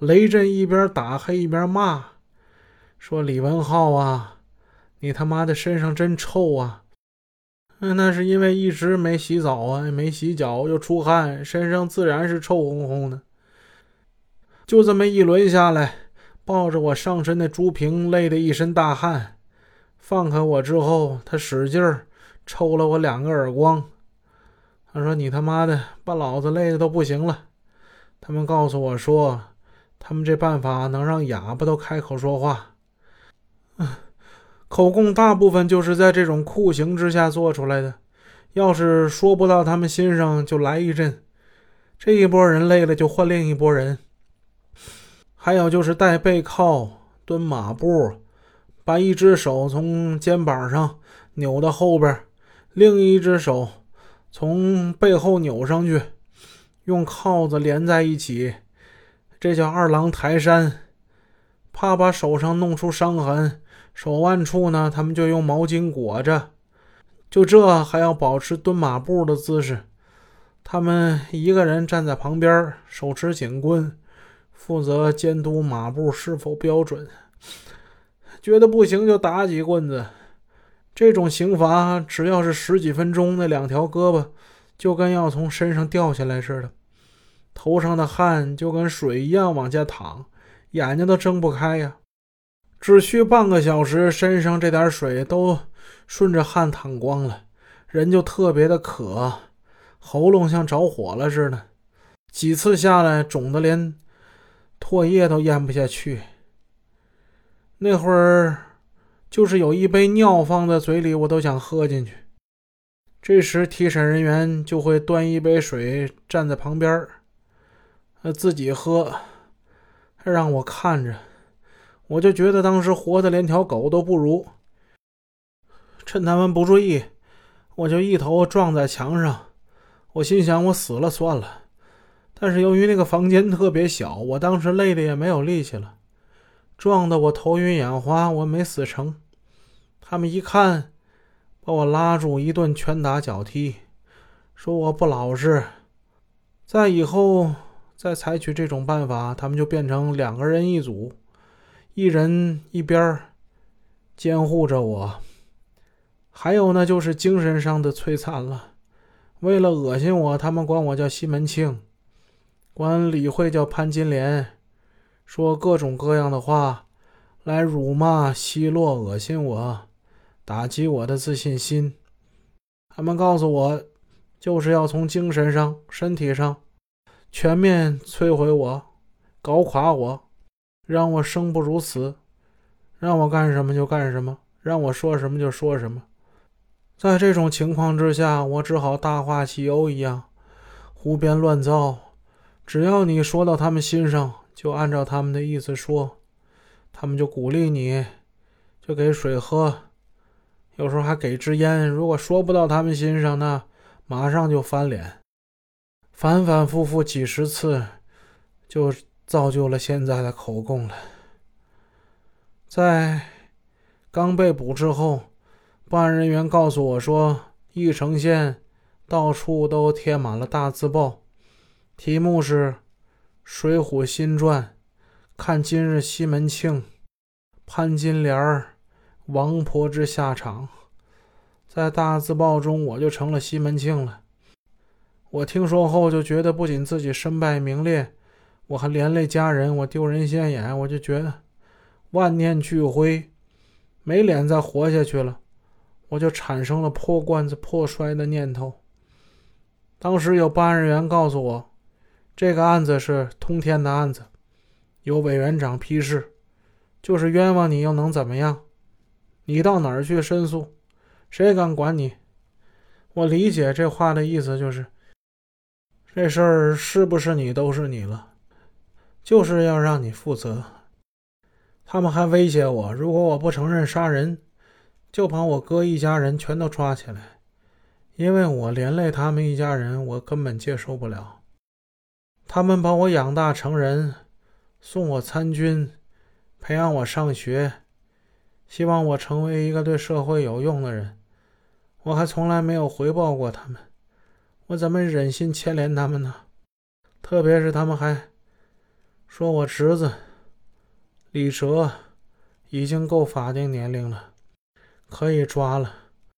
雷震一边打还一边骂，说：“李文浩啊，你他妈的身上真臭啊！那是因为一直没洗澡啊，没洗脚又出汗，身上自然是臭烘烘的。就这么一轮下来，抱着我上身的朱平累得一身大汗。放开我之后，他使劲儿抽了我两个耳光。他说：‘你他妈的把老子累的都不行了。’他们告诉我说。”他们这办法能让哑巴都开口说话。口供大部分就是在这种酷刑之下做出来的。要是说不到他们心上，就来一阵。这一波人累了，就换另一波人。还有就是带背靠、蹲马步，把一只手从肩膀上扭到后边，另一只手从背后扭上去，用铐子连在一起。这叫二郎抬山，怕把手上弄出伤痕，手腕处呢，他们就用毛巾裹着。就这还要保持蹲马步的姿势。他们一个人站在旁边，手持警棍，负责监督马步是否标准。觉得不行就打几棍子。这种刑罚，只要是十几分钟，那两条胳膊就跟要从身上掉下来似的。头上的汗就跟水一样往下淌，眼睛都睁不开呀。只需半个小时，身上这点水都顺着汗淌光了，人就特别的渴，喉咙像着火了似的。几次下来，肿得连唾液都咽不下去。那会儿，就是有一杯尿放在嘴里，我都想喝进去。这时，提审人员就会端一杯水，站在旁边儿呃，自己喝，让我看着，我就觉得当时活的连条狗都不如。趁他们不注意，我就一头撞在墙上。我心想，我死了算了。但是由于那个房间特别小，我当时累的也没有力气了，撞得我头晕眼花，我没死成。他们一看，把我拉住，一顿拳打脚踢，说我不老实。在以后。再采取这种办法，他们就变成两个人一组，一人一边监护着我。还有呢，就是精神上的摧残了。为了恶心我，他们管我叫西门庆，管李慧叫潘金莲，说各种各样的话来辱骂、奚落、恶心我，打击我的自信心。他们告诉我，就是要从精神上、身体上。全面摧毁我，搞垮我，让我生不如死，让我干什么就干什么，让我说什么就说什么。在这种情况之下，我只好大话西游一样，胡编乱造。只要你说到他们心上，就按照他们的意思说，他们就鼓励你，就给水喝，有时候还给支烟。如果说不到他们心上，那马上就翻脸。反反复复几十次，就造就了现在的口供了。在刚被捕之后，办案人员告诉我说，义城县到处都贴满了大字报，题目是《水浒新传》，看今日西门庆、潘金莲、王婆之下场。在大字报中，我就成了西门庆了。我听说后就觉得，不仅自己身败名裂，我还连累家人，我丢人现眼，我就觉得万念俱灰，没脸再活下去了，我就产生了破罐子破摔的念头。当时有办案人员告诉我，这个案子是通天的案子，有委员长批示，就是冤枉你又能怎么样？你到哪儿去申诉？谁敢管你？我理解这话的意思就是。这事儿是不是你都是你了，就是要让你负责。他们还威胁我，如果我不承认杀人，就把我哥一家人全都抓起来，因为我连累他们一家人，我根本接受不了。他们把我养大成人，送我参军，培养我上学，希望我成为一个对社会有用的人。我还从来没有回报过他们。我怎么忍心牵连他们呢？特别是他们还说我侄子李哲已经够法定年龄了，可以抓了。